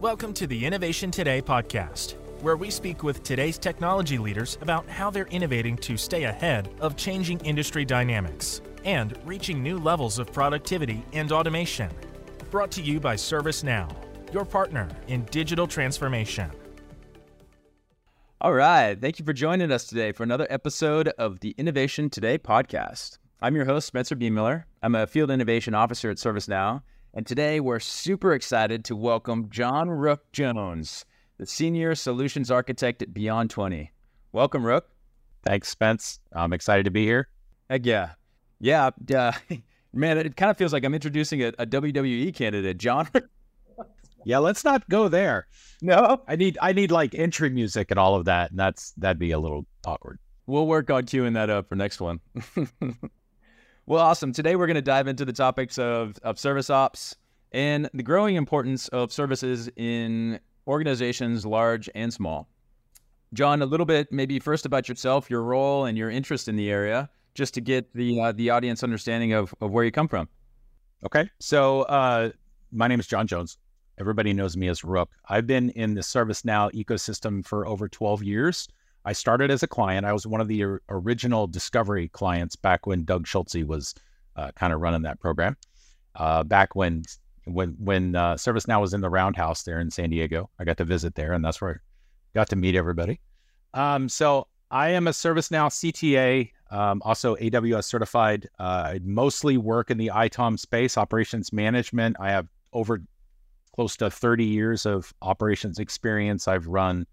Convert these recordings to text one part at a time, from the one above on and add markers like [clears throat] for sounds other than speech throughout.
Welcome to the Innovation Today podcast, where we speak with today's technology leaders about how they're innovating to stay ahead of changing industry dynamics and reaching new levels of productivity and automation. Brought to you by ServiceNow, your partner in digital transformation. All right. Thank you for joining us today for another episode of the Innovation Today podcast. I'm your host, Spencer Beemiller. I'm a field innovation officer at ServiceNow. And today we're super excited to welcome John Rook Jones, the Senior Solutions Architect at Beyond 20. Welcome, Rook. Thanks, Spence. I'm excited to be here. Heck yeah. Yeah. Uh, [laughs] man, it kind of feels like I'm introducing a, a WWE candidate, John. [laughs] yeah, let's not go there. No, I need I need like entry music and all of that, and that's that'd be a little awkward. We'll work on queuing that up for next one. [laughs] Well, awesome. Today we're going to dive into the topics of, of service ops and the growing importance of services in organizations large and small. John, a little bit maybe first about yourself, your role, and your interest in the area, just to get the uh, the audience understanding of, of where you come from. Okay, so uh, my name is John Jones. Everybody knows me as Rook. I've been in the ServiceNow ecosystem for over 12 years. I started as a client. I was one of the original Discovery clients back when Doug Schulze was uh, kind of running that program. Uh, back when when when uh, ServiceNow was in the Roundhouse there in San Diego, I got to visit there, and that's where I got to meet everybody. Um, so I am a ServiceNow CTA, um, also AWS certified. Uh, I mostly work in the ITOM space, operations management. I have over close to 30 years of operations experience. I've run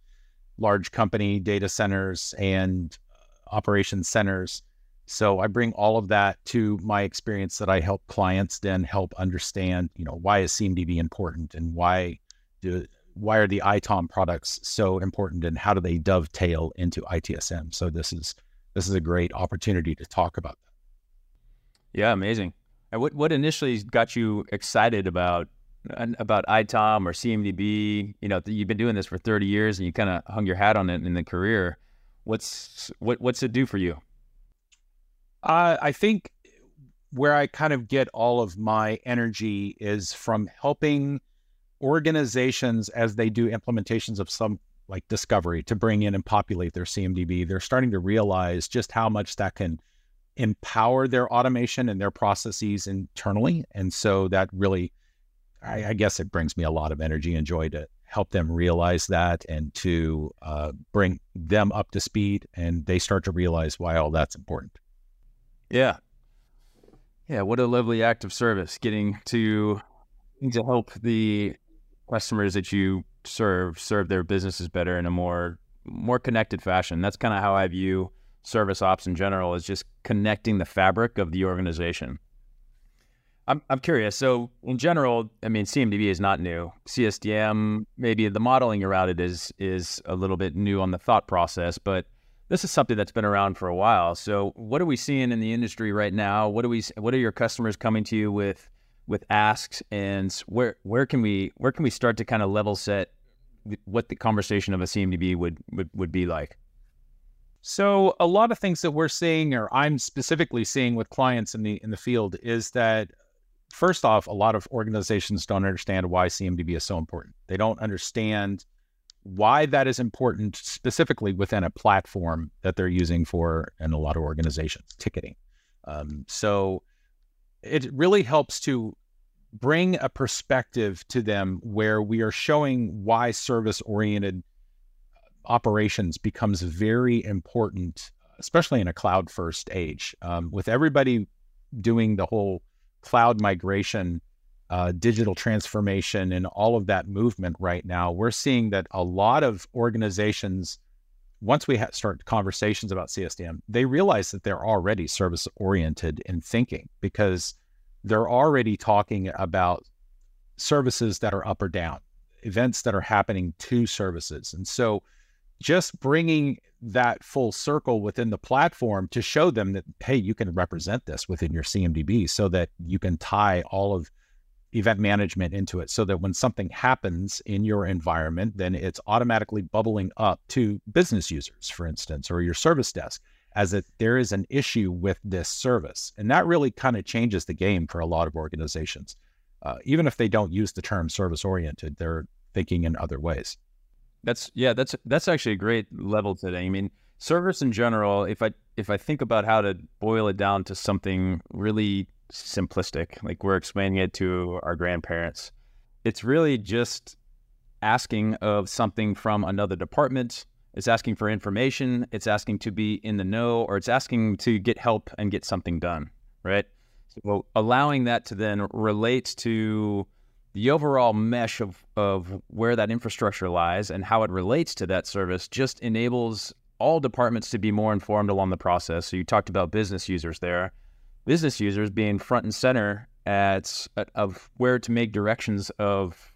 large company data centers and uh, operations centers. So I bring all of that to my experience that I help clients then help understand, you know, why is CMDB important and why do why are the ITOM products so important and how do they dovetail into ITSM? So this is this is a great opportunity to talk about that. Yeah, amazing. And what what initially got you excited about about ITOM or CMDB. You know, you've been doing this for 30 years and you kind of hung your hat on it in the career. What's what what's it do for you? Uh, I think where I kind of get all of my energy is from helping organizations as they do implementations of some like discovery to bring in and populate their CMDB. They're starting to realize just how much that can empower their automation and their processes internally. And so that really I, I, guess it brings me a lot of energy and joy to help them realize that and to uh, bring them up to speed and they start to realize why all that's important. Yeah. Yeah. What a lovely act of service getting to, to help the customers that you serve, serve their businesses better in a more, more connected fashion. That's kind of how I view service ops in general is just connecting the fabric of the organization. I'm I'm curious. So in general, I mean, CMDB is not new. CSDM, maybe the modeling around it is is a little bit new on the thought process, but this is something that's been around for a while. So what are we seeing in the industry right now? What do we what are your customers coming to you with with asks and where where can we where can we start to kind of level set what the conversation of a CMDB would would, would be like? So a lot of things that we're seeing or I'm specifically seeing with clients in the in the field is that first off, a lot of organizations don't understand why CMDB is so important. They don't understand why that is important specifically within a platform that they're using for, in a lot of organizations, ticketing. Um, so it really helps to bring a perspective to them where we are showing why service oriented operations becomes very important, especially in a cloud first age. Um, with everybody doing the whole cloud migration, uh, digital transformation, and all of that movement right now, we're seeing that a lot of organizations, once we ha- start conversations about CSDM, they realize that they're already service oriented in thinking because they're already talking about services that are up or down, events that are happening to services. And so just bringing that full circle within the platform to show them that hey you can represent this within your cmdb so that you can tie all of event management into it so that when something happens in your environment then it's automatically bubbling up to business users for instance or your service desk as that there is an issue with this service and that really kind of changes the game for a lot of organizations uh, even if they don't use the term service oriented they're thinking in other ways. That's yeah, that's that's actually a great level today. I mean, service in general, if I if I think about how to boil it down to something really simplistic, like we're explaining it to our grandparents, it's really just asking of something from another department. It's asking for information. It's asking to be in the know, or it's asking to get help and get something done, right? So allowing that to then relate to the overall mesh of, of where that infrastructure lies and how it relates to that service just enables all departments to be more informed along the process. So you talked about business users there, business users being front and center at, of where to make directions of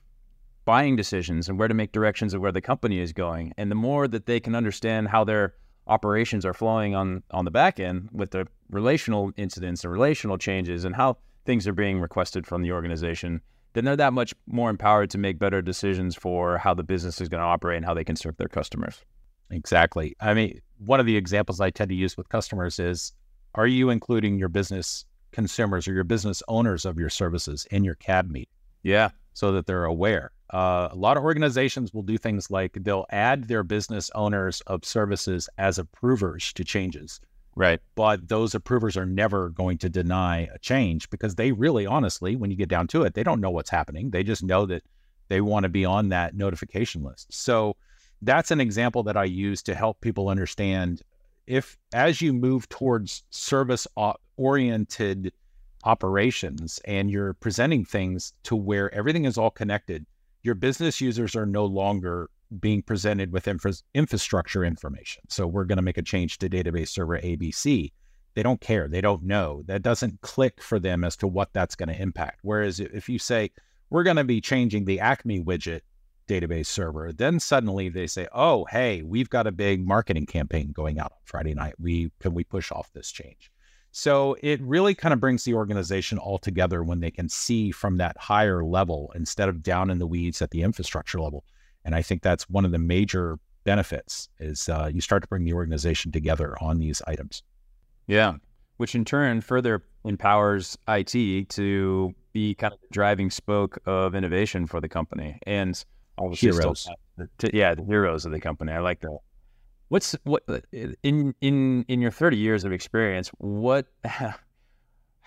buying decisions and where to make directions of where the company is going. And the more that they can understand how their operations are flowing on on the back end with the relational incidents and relational changes and how things are being requested from the organization, then they're that much more empowered to make better decisions for how the business is going to operate and how they can serve their customers. Exactly. I mean, one of the examples I tend to use with customers is are you including your business consumers or your business owners of your services in your CAB meet? Yeah. So that they're aware. Uh, a lot of organizations will do things like they'll add their business owners of services as approvers to changes. Right. But those approvers are never going to deny a change because they really, honestly, when you get down to it, they don't know what's happening. They just know that they want to be on that notification list. So that's an example that I use to help people understand if, as you move towards service oriented operations and you're presenting things to where everything is all connected, your business users are no longer being presented with infra- infrastructure information. So we're going to make a change to database server ABC. They don't care. They don't know. That doesn't click for them as to what that's going to impact. Whereas if you say, we're going to be changing the Acme widget database server, then suddenly they say, oh, hey, we've got a big marketing campaign going out on Friday night. We can we push off this change? So it really kind of brings the organization all together when they can see from that higher level instead of down in the weeds at the infrastructure level and I think that's one of the major benefits is uh, you start to bring the organization together on these items. Yeah, which in turn further empowers IT to be kind of the driving spoke of innovation for the company and obviously heroes. to, yeah, the heroes of the company. I like that. What's what in in in your 30 years of experience, what [laughs]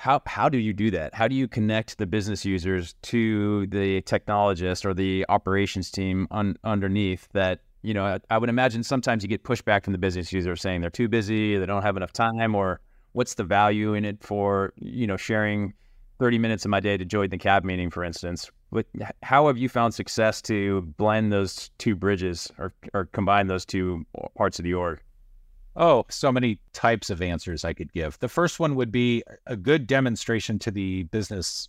how how do you do that? How do you connect the business users to the technologist or the operations team un, underneath that? You know, I, I, would imagine sometimes you get pushback from the business user saying they're too busy, they don't have enough time, or what's the value in it for you know sharing 30 minutes of my day to join the CAB meeting, for instance. But how have you found success to blend those two bridges or, or combine those two parts of the org? Oh, so many types of answers I could give. The first one would be a good demonstration to the business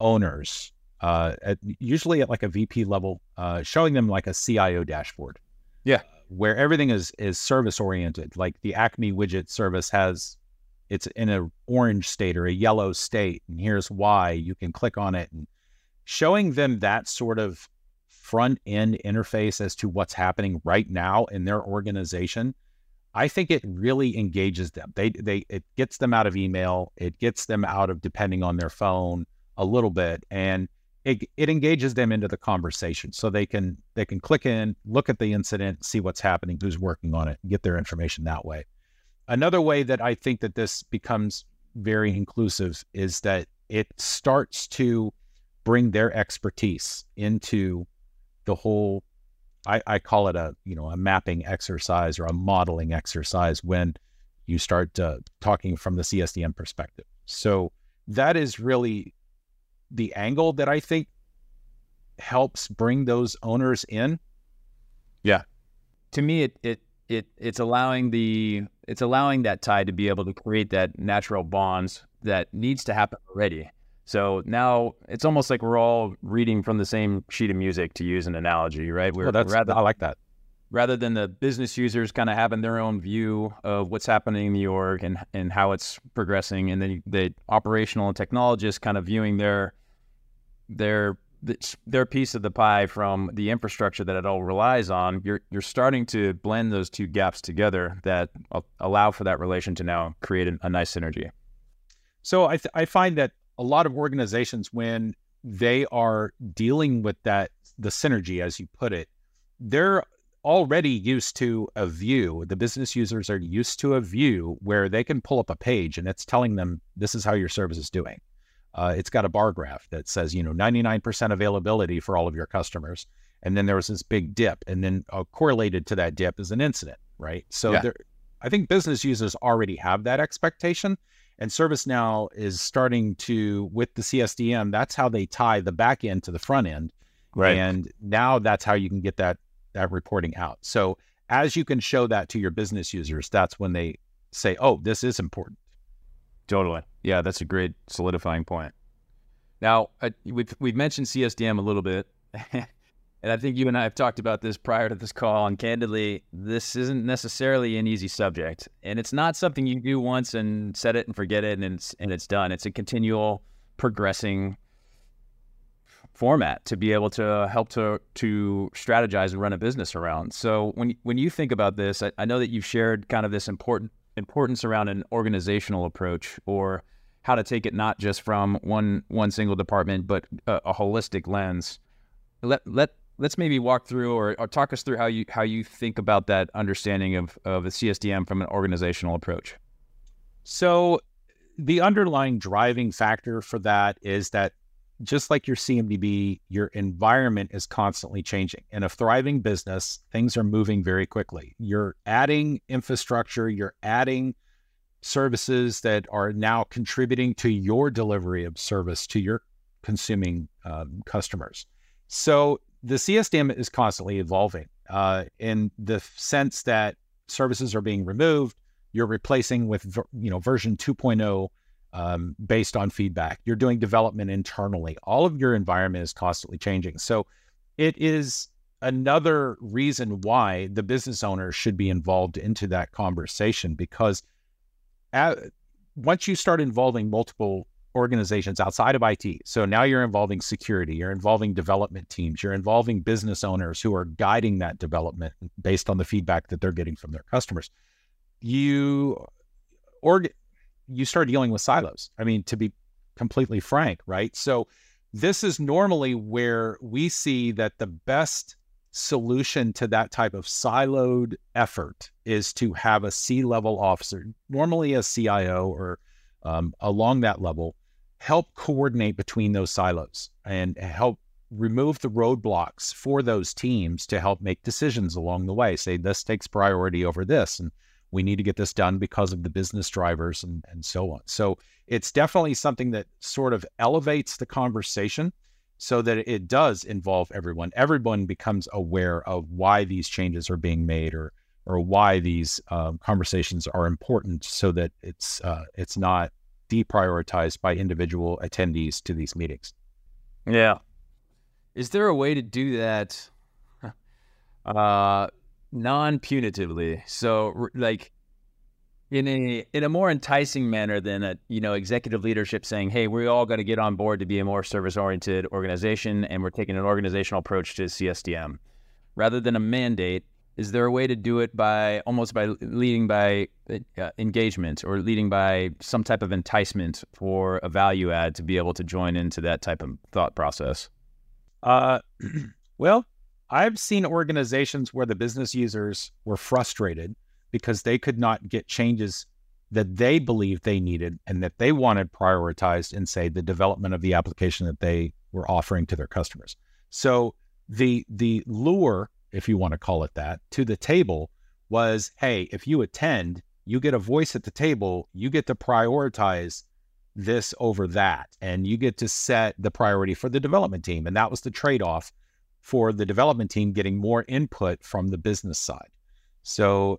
owners, uh, at, usually at like a VP level, uh, showing them like a CIO dashboard. Yeah, uh, where everything is is service oriented. Like the Acme widget service has, it's in an orange state or a yellow state, and here's why. You can click on it, and showing them that sort of front end interface as to what's happening right now in their organization I think it really engages them. They they it gets them out of email, it gets them out of depending on their phone a little bit, and it it engages them into the conversation so they can they can click in, look at the incident, see what's happening, who's working on it, get their information that way. Another way that I think that this becomes very inclusive is that it starts to bring their expertise into the whole I, I call it a you know a mapping exercise or a modeling exercise when you start uh, talking from the CSDM perspective. So that is really the angle that I think helps bring those owners in. Yeah, to me, it it it it's allowing the it's allowing that tie to be able to create that natural bonds that needs to happen already. So now it's almost like we're all reading from the same sheet of music, to use an analogy, right? We're, oh, that's, rather, I like that. Rather than the business users kind of having their own view of what's happening in the org and, and how it's progressing, and then the operational and technologists kind of viewing their their their piece of the pie from the infrastructure that it all relies on, you're you're starting to blend those two gaps together that allow for that relation to now create a, a nice synergy. So I th- I find that a lot of organizations when they are dealing with that the synergy, as you put it, they're already used to a view. The business users are used to a view where they can pull up a page and it's telling them this is how your service is doing. Uh, it's got a bar graph that says, you know, 99% availability for all of your customers. And then there was this big dip. And then uh, correlated to that dip is an incident, right? So yeah. I think business users already have that expectation. And ServiceNow is starting to, with the CSDM, that's how they tie the back end to the front end. Right. And now that's how you can get that that reporting out. So as you can show that to your business users, that's when they say, "Oh, this is important." Totally. Yeah, that's a great solidifying point. Now, uh, we've we've mentioned CSDM a little bit, [laughs] and I think you and I have talked about this prior to this call. And candidly, this isn't necessarily an easy subject, and it's not something you do once and set it and forget it, and it's and it's done. It's a continual progressing format to be able to help to to strategize and run a business around. So when when you think about this, I, I know that you've shared kind of this important importance around an organizational approach or how to take it not just from one one single department but a, a holistic lens. Let let let's maybe walk through or, or talk us through how you how you think about that understanding of of the CSDM from an organizational approach. So the underlying driving factor for that is that just like your CMDB, your environment is constantly changing. In a thriving business, things are moving very quickly. You're adding infrastructure, you're adding services that are now contributing to your delivery of service to your consuming um, customers. So the CSDM is constantly evolving uh, in the sense that services are being removed, you're replacing with you know version 2.0 um, based on feedback. You're doing development internally. All of your environment is constantly changing. So it is another reason why the business owner should be involved into that conversation because at, once you start involving multiple organizations outside of IT, so now you're involving security, you're involving development teams, you're involving business owners who are guiding that development based on the feedback that they're getting from their customers. You org you start dealing with silos. I mean, to be completely frank, right? So this is normally where we see that the best solution to that type of siloed effort is to have a C level officer, normally a CIO or um, along that level, help coordinate between those silos and help remove the roadblocks for those teams to help make decisions along the way. Say, this takes priority over this. And we need to get this done because of the business drivers and, and so on. So it's definitely something that sort of elevates the conversation so that it does involve everyone. Everyone becomes aware of why these changes are being made or or why these um, conversations are important so that it's uh, it's not deprioritized by individual attendees to these meetings. Yeah. Is there a way to do that [laughs] uh, non-punitively. So like in a in a more enticing manner than a you know executive leadership saying, "Hey, we're all going to get on board to be a more service-oriented organization, and we're taking an organizational approach to CSDM," rather than a mandate. Is there a way to do it by almost by leading by uh, engagement or leading by some type of enticement for a value add to be able to join into that type of thought process? Uh, [clears throat] well, I've seen organizations where the business users were frustrated because they could not get changes that they believed they needed and that they wanted prioritized in, say, the development of the application that they were offering to their customers. So the the lure, if you want to call it that, to the table was, hey, if you attend, you get a voice at the table, you get to prioritize this over that, and you get to set the priority for the development team. And that was the trade-off for the development team getting more input from the business side. So, uh,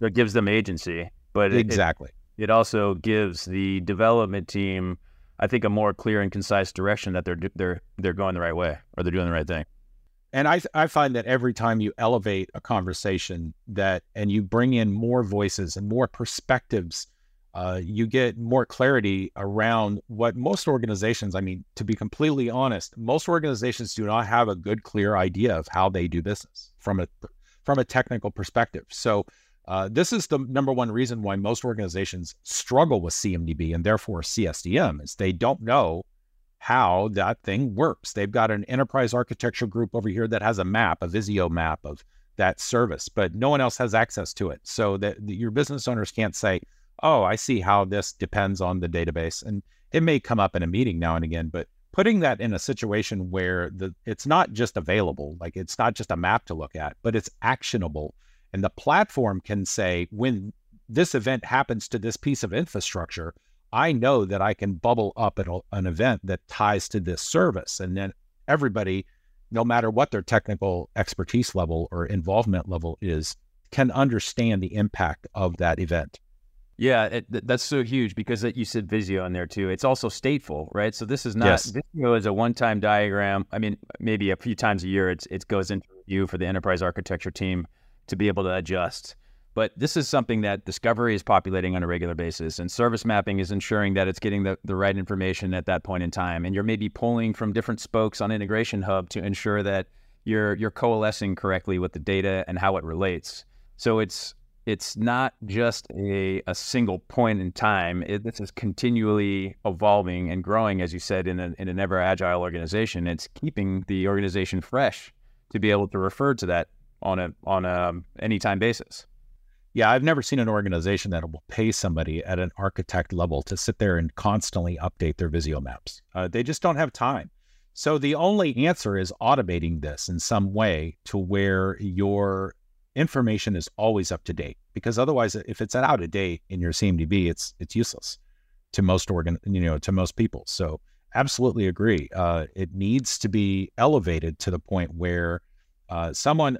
so it gives them agency, but exactly. It, it, also gives the development team, I think, a more clear and concise direction that they're they're they're going the right way or they're doing the right thing. And I I find that every time you elevate a conversation that and you bring in more voices and more perspectives uh, you get more clarity around what most organizations, I mean, to be completely honest, most organizations do not have a good, clear idea of how they do business from a from a technical perspective. So uh, this is the number one reason why most organizations struggle with CMDB and therefore CSDM is they don't know how that thing works. They've got an enterprise architecture group over here that has a map, a Visio map of that service, but no one else has access to it. So that your business owners can't say, "Oh, I see how this depends on the database." And it may come up in a meeting now and again, but putting that in a situation where the it's not just available, like it's not just a map to look at, but it's actionable, and the platform can say when this event happens to this piece of infrastructure, I know that I can bubble up an, an event that ties to this service, and then everybody no matter what their technical expertise level or involvement level is, can understand the impact of that event. Yeah, it, that's so huge because you said Visio in there too. It's also stateful, right? So this is not yes. Visio is a one-time diagram. I mean, maybe a few times a year it's it goes into review for the enterprise architecture team to be able to adjust. But this is something that Discovery is populating on a regular basis, and service mapping is ensuring that it's getting the, the right information at that point in time. And you're maybe pulling from different spokes on Integration Hub to ensure that you're you're coalescing correctly with the data and how it relates. So it's it's not just a, a single point in time. It, this is continually evolving and growing, as you said, in, a, in an ever agile organization. It's keeping the organization fresh to be able to refer to that on a on a um, anytime basis. Yeah, I've never seen an organization that will pay somebody at an architect level to sit there and constantly update their Visio maps. Uh, they just don't have time. So the only answer is automating this in some way to where your information is always up to date. Because otherwise, if it's out of date in your CMDB, it's it's useless to most organ, you know, to most people. So absolutely agree. Uh, it needs to be elevated to the point where uh, someone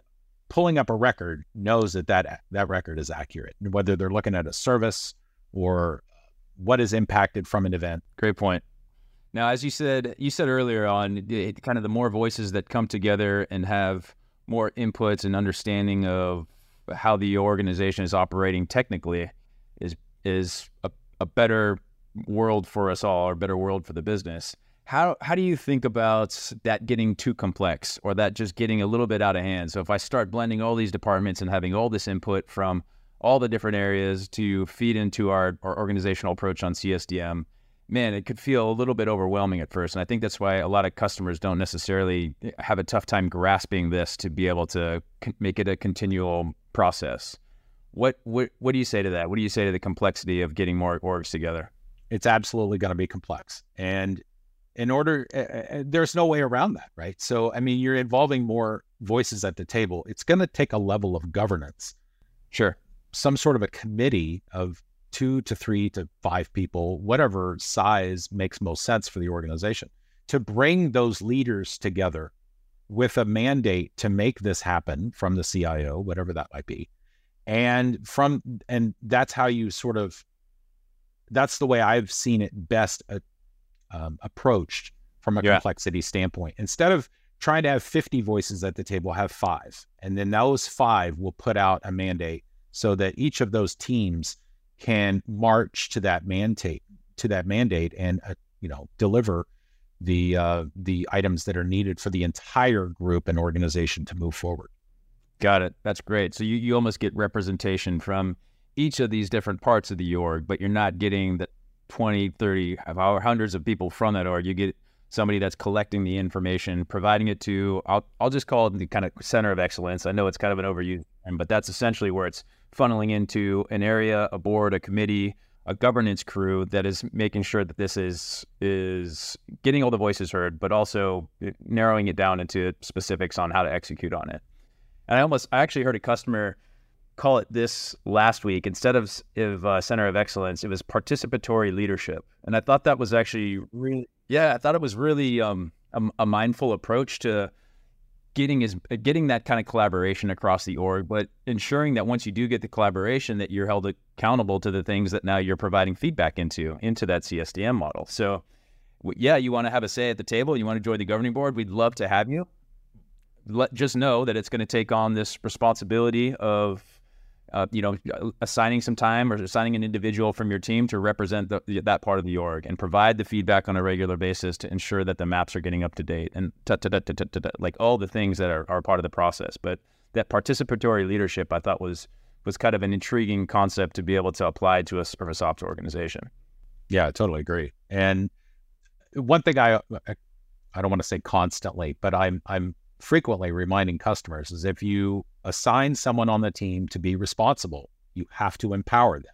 pulling up a record knows that that, that record is accurate, whether they're looking at a service or what is impacted from an event. Great point. Now, as you said, you said earlier on, kind of the more voices that come together and have more inputs and understanding of how the organization is operating technically is is a, a better world for us all, or better world for the business. How how do you think about that getting too complex or that just getting a little bit out of hand? So if I start blending all these departments and having all this input from all the different areas to feed into our, our organizational approach on CSDM, man, it could feel a little bit overwhelming at first. And I think that's why a lot of customers don't necessarily eh, have a tough time grasping this to be able to make it a continual process. What, what what do you say to that? What do you say to the complexity of getting more orgs together? It's absolutely going to be complex. And in order uh, there's no way around that right? So i mean you're involving more voices at the table. It's going to take a level of governance. Sure. Some sort of a committee of two to three to five people whatever size makes most sense for the organization to bring those leaders together with a mandate to make this happen from the cio whatever that might be. And from and that's how you sort of that's the way i've seen it best uh, um, approached from a yeah. complexity standpoint. Instead of trying to have 50 voices at the table, have five. And then those five will put out a mandate so that each of those teams can march to that mandate to that mandate and uh, you know deliver the uh, the items that are needed for the entire group and organization to move forward. Got it. That's great. So you, you almost get representation from each of these different parts of the org, but you're not getting the 20, 30, hour, hundreds of people from that org. You get somebody that's collecting the information, providing it to, I'll, I'll just call it the kind of center of excellence. I know it's kind of an overused but that's essentially where it's funneling into an area, a board, a committee, a governance crew that is making sure that this is is getting all the voices heard, but also narrowing it down into specifics on how to execute on it. And I almost I actually heard a customer call it this last week instead of, of uh, center of excellence it was participatory leadership. And i thought that was actually really yeah i thought it was really um, a, a, mindful approach to getting is getting that kind of collaboration across the org but ensuring that once you do get the collaboration that you're held accountable to the things that now you're providing feedback into into that csdm model. So yeah you want to have a say at the table you want to join the governing board we'd love to have you. Let just know that it's going to take on this responsibility of uh, you know, assigning some time or assigning an individual from your team to represent the, that part of the org and provide the feedback on a regular basis to ensure that the maps are getting up to date and like all the things that are, are part of the process. But that participatory leadership, I thought was was kind of an intriguing concept to be able to apply to a service ops organization. Yeah, I totally agree. And one thing I I don't want to say constantly, but I'm I'm frequently reminding customers is if you assign someone on the team to be responsible, you have to empower them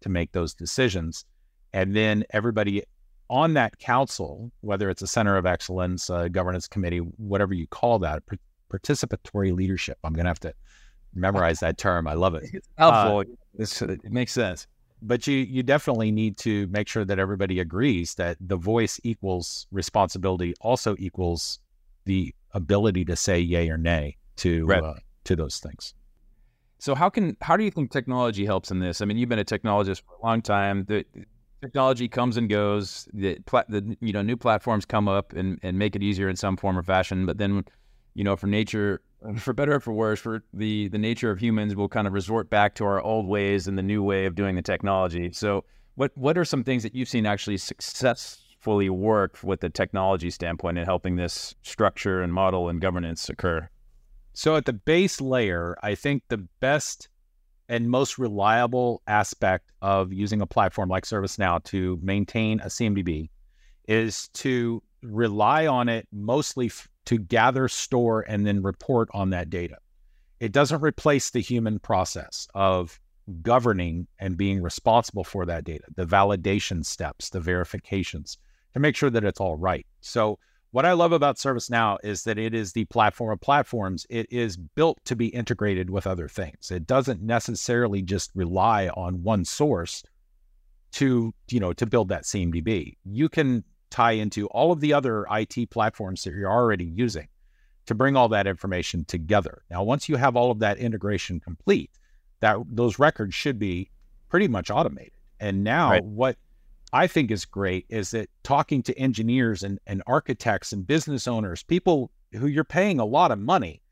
to make those decisions. And then everybody on that council, whether it's a center of excellence, a governance committee, whatever you call that, participatory leadership. I'm going to have to memorize that term. I love it. [laughs] It's helpful. Uh, it makes sense. But you you definitely need to make sure that everybody agrees that the voice equals responsibility, also equals the ability to say yay or nay to right. uh, to those things. So how can how do you think technology helps in this? I mean, you've been a technologist for a long time. The technology comes and goes. The, the you know new platforms come up and, and make it easier in some form or fashion. But then, you know, for nature, [laughs] for better or for worse, for the the nature of humans, we'll kind of resort back to our old ways and the new way of doing the technology. So, what what are some things that you've seen actually successfully work with the technology standpoint in helping this structure and model and governance occur? So, at the base layer, I think the best and most reliable aspect of using a platform like ServiceNow to maintain a CMDB is to rely on it mostly f- to gather, store, and then report on that data. It doesn't replace the human process of governing and being responsible for that data, the validation steps, the verifications to make sure that it's all right. So what I love about ServiceNow is that it is the platform of platforms. It is built to be integrated with other things. It doesn't necessarily just rely on one source to, you know, to build that CMDB. You can tie into all of the other IT platforms that you're already using to bring all that information together. Now, once you have all of that integration complete, that those records should be pretty much automated. And now right. what I think is great is that talking to engineers and, and architects and business owners, people who you're paying a lot of money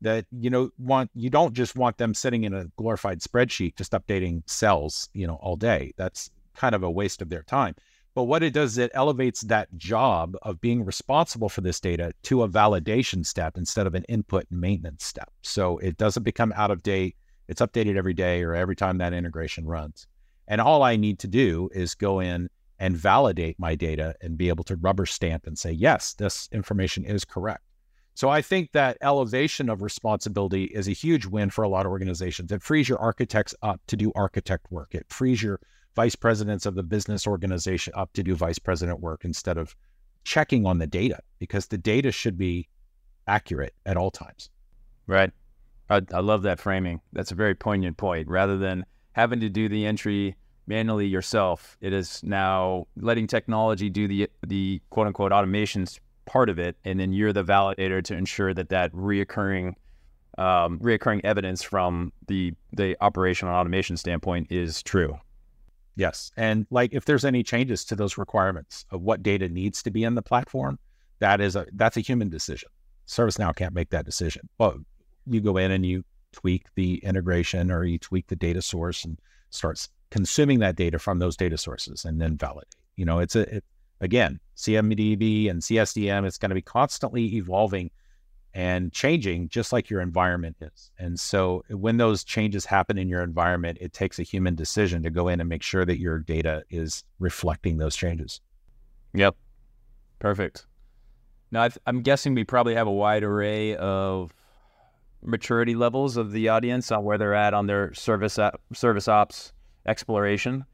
that you know want you don't just want them sitting in a glorified spreadsheet just updating cells you know all day. That's kind of a waste of their time. But what it does is it elevates that job of being responsible for this data to a validation step instead of an input and maintenance step. So it doesn't become out of date. It's updated every day or every time that integration runs and all I need to do is go in and validate my data and be able to rubber stamp and say, yes, this information is correct. So I think that elevation of responsibility is a huge win for a lot of organizations. It frees your architects up to do architect work. It frees your vice presidents of the business organization up to do vice president work instead of checking on the data because the data should be accurate at all times. Right. I, I love that framing. That's a very poignant point. Rather than having to do the entry manually yourself. It is now letting technology do the the quote unquote automations part of it, and then you're the validator to ensure that that reoccurring um, reoccurring evidence from the the operational automation standpoint is true. Yes, and like if there's any changes to those requirements of what data needs to be in the platform, that is a that's a human decision. ServiceNow can't make that decision. Well, you go in and you tweak the integration or you tweak the data source and starts consuming that data from those data sources and then validate. You know, it's a, it, again, CMDB and CSDM, it's going to be constantly evolving and changing just like your environment is. And so when those changes happen in your environment, it takes a human decision to go in and make sure that your data is reflecting those changes. Yep. Perfect. Now, I'm guessing we probably have a wide array of maturity levels of the audience on where they're at on their service service ops exploration.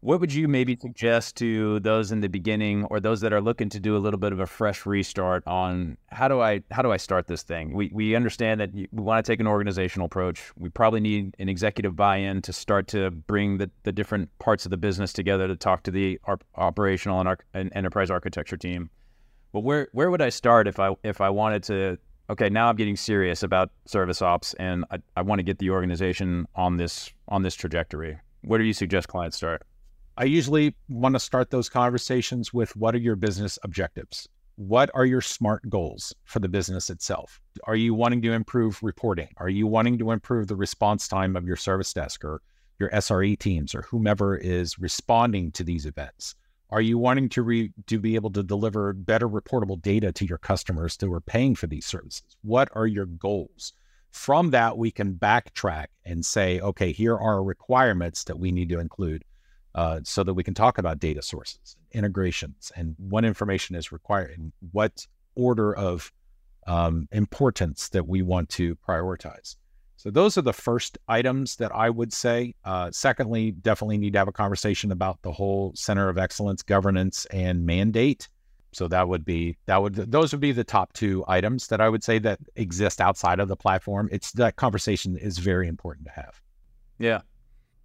What would you maybe suggest to those in the beginning or those that are looking to do a little bit of a fresh restart on how do I how do I start this thing? We we understand that we want to take an organizational approach. We probably need an executive buy-in to start to bring the, the different parts of the business together to talk to the operational and, and enterprise architecture team. But where where would I start if I if I wanted to okay, now I'm getting serious about service ops and I, I want to get the organization on this on this trajectory. Where do you suggest clients start? I usually want to start those conversations with what are your business objectives? What are your smart goals for the business itself? Are you wanting to improve reporting? Are you wanting to improve the response time of your service desk or your SRE teams or whomever is responding to these events? Are you wanting to re, to be able to deliver better reportable data to your customers who are paying for these services? What are your goals? From that, we can backtrack and say, okay, here are requirements that we need to include. uh, so that we can talk about data sources, integrations, and what information is required, and what order of um, importance that we want to prioritize. So those are the first items that I would say. Uh, secondly, definitely need to have a conversation about the whole center of excellence, governance, and mandate. So that would be that would those would be the top two items that I would say that exist outside of the platform. It's that conversation is very important to have. Yeah,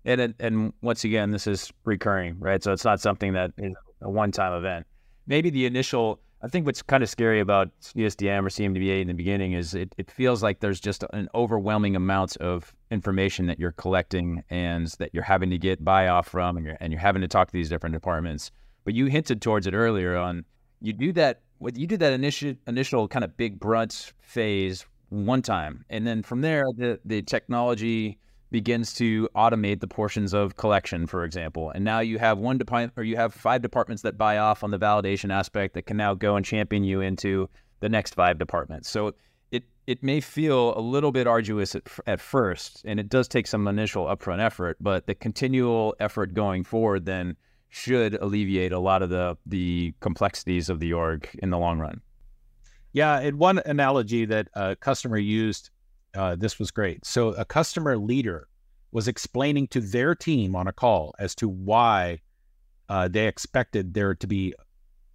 and and once again, this is recurring, right? So it's not something that is a one-time event. Maybe the initial. I think what's kind of scary about CSDM or CMDB in the beginning is it, it feels like there's just an overwhelming amount of information that you're collecting and that you're having to get buy off from, and you're and you're having to talk to these different departments. But you hinted towards it earlier on. You do that. You do that initial initial kind of big brunt phase one time, and then from there, the the technology begins to automate the portions of collection, for example. And now you have one department or you have five departments that buy off on the validation aspect that can now go and champion you into the next five departments. So it it may feel a little bit arduous at, at first, and it does take some initial upfront effort, but the continual effort going forward then should alleviate a lot of the the complexities of the org in the long run. Yeah, and one analogy that a customer used uh, this was great. So a customer leader was explaining to their team on a call as to why uh, they expected there to be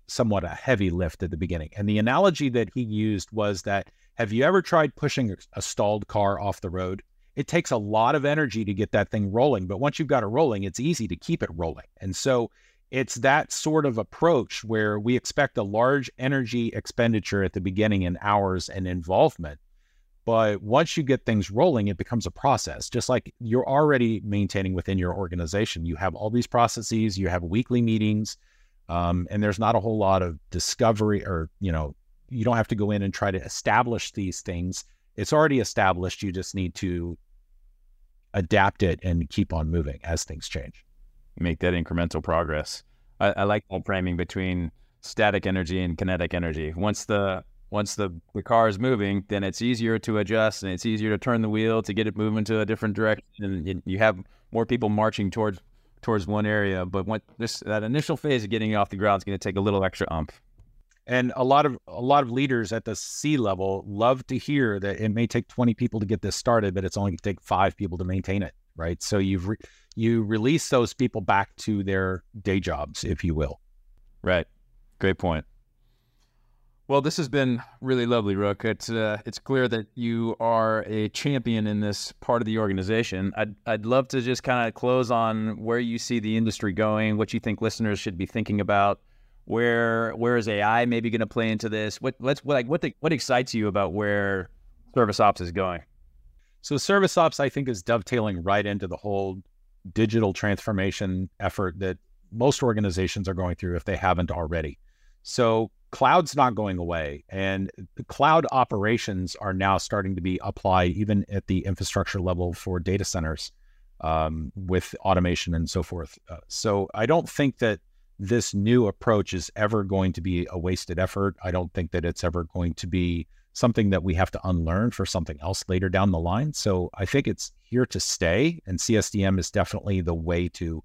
somewhat a heavy lift at the beginning. And the analogy that he used was that have you ever tried pushing a stalled car off the road? It takes a lot of energy to get that thing rolling, but once you've got it rolling, it's easy to keep it rolling. And so it's that sort of approach where we expect a large energy expenditure at the beginning in hours and involvement but once you get things rolling, it becomes a process, just like you're already maintaining within your organization. You have all these processes, you have weekly meetings, um, and there's not a whole lot of discovery or, you know, you don't have to go in and try to establish these things. It's already established. You just need to adapt it and keep on moving as things change. Make that incremental progress. I, I like that framing between static energy and kinetic energy. Once the once the, the car is moving, then it's easier to adjust and it's easier to turn the wheel to get it moving to a different direction. And you have more people marching towards towards one area. But when this that initial phase of getting off the ground is going to take a little extra umph. And a lot of a lot of leaders at the C level love to hear that it may take 20 people to get this started, but it's only going to take five people to maintain it, right? So you've re- you release those people back to their day jobs, if you will. Right. Great point. Well, this has been really lovely, Rook. It's uh, it's clear that you are a champion in this part of the organization. I'd I'd love to just kind of close on where you see the industry going, what you think listeners should be thinking about, where where is AI maybe going to play into this? What let's like what the, what excites you about where service ops is going? So service ops, I think, is dovetailing right into the whole digital transformation effort that most organizations are going through if they haven't already. So cloud's not going away and the cloud operations are now starting to be applied even at the infrastructure level for data centers um, with automation and so forth. Uh, so i don't think that this new approach is ever going to be a wasted effort. I don't think that it's ever going to be something that we have to unlearn for something else later down the line. So i think it's here to stay and csdm is definitely the way to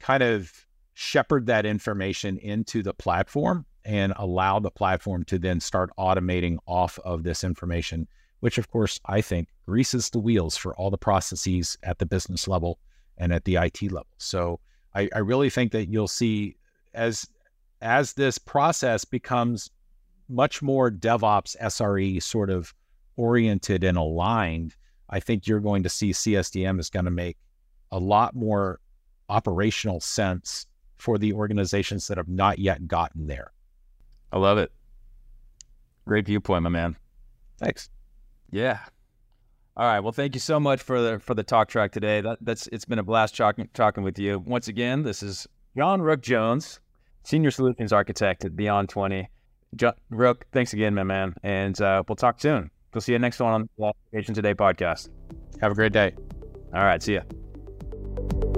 kind of shepherd that information into the platform and allow the platform to then start automating off of this information, which of course I think greases the wheels for all the processes at the business level and at the IT level. So I, I really think that you'll see as as this process becomes much more DevOps SRE sort of oriented and aligned, I think you're going to see CSDM is going to make a lot more operational sense for the organizations that have not yet gotten there. I love it. Great viewpoint, my man. Thanks. Yeah. All right. Well, thank you so much for the for the talk track today. That, that's it's been a blast talking talking with you. Once again, this is John Rook Jones, Senior Solutions Architect at Beyond Twenty. John, Rook, thanks again, my man, and uh, we'll talk soon. We'll see you next one on the Application Today podcast. Have a great day. All right. See ya.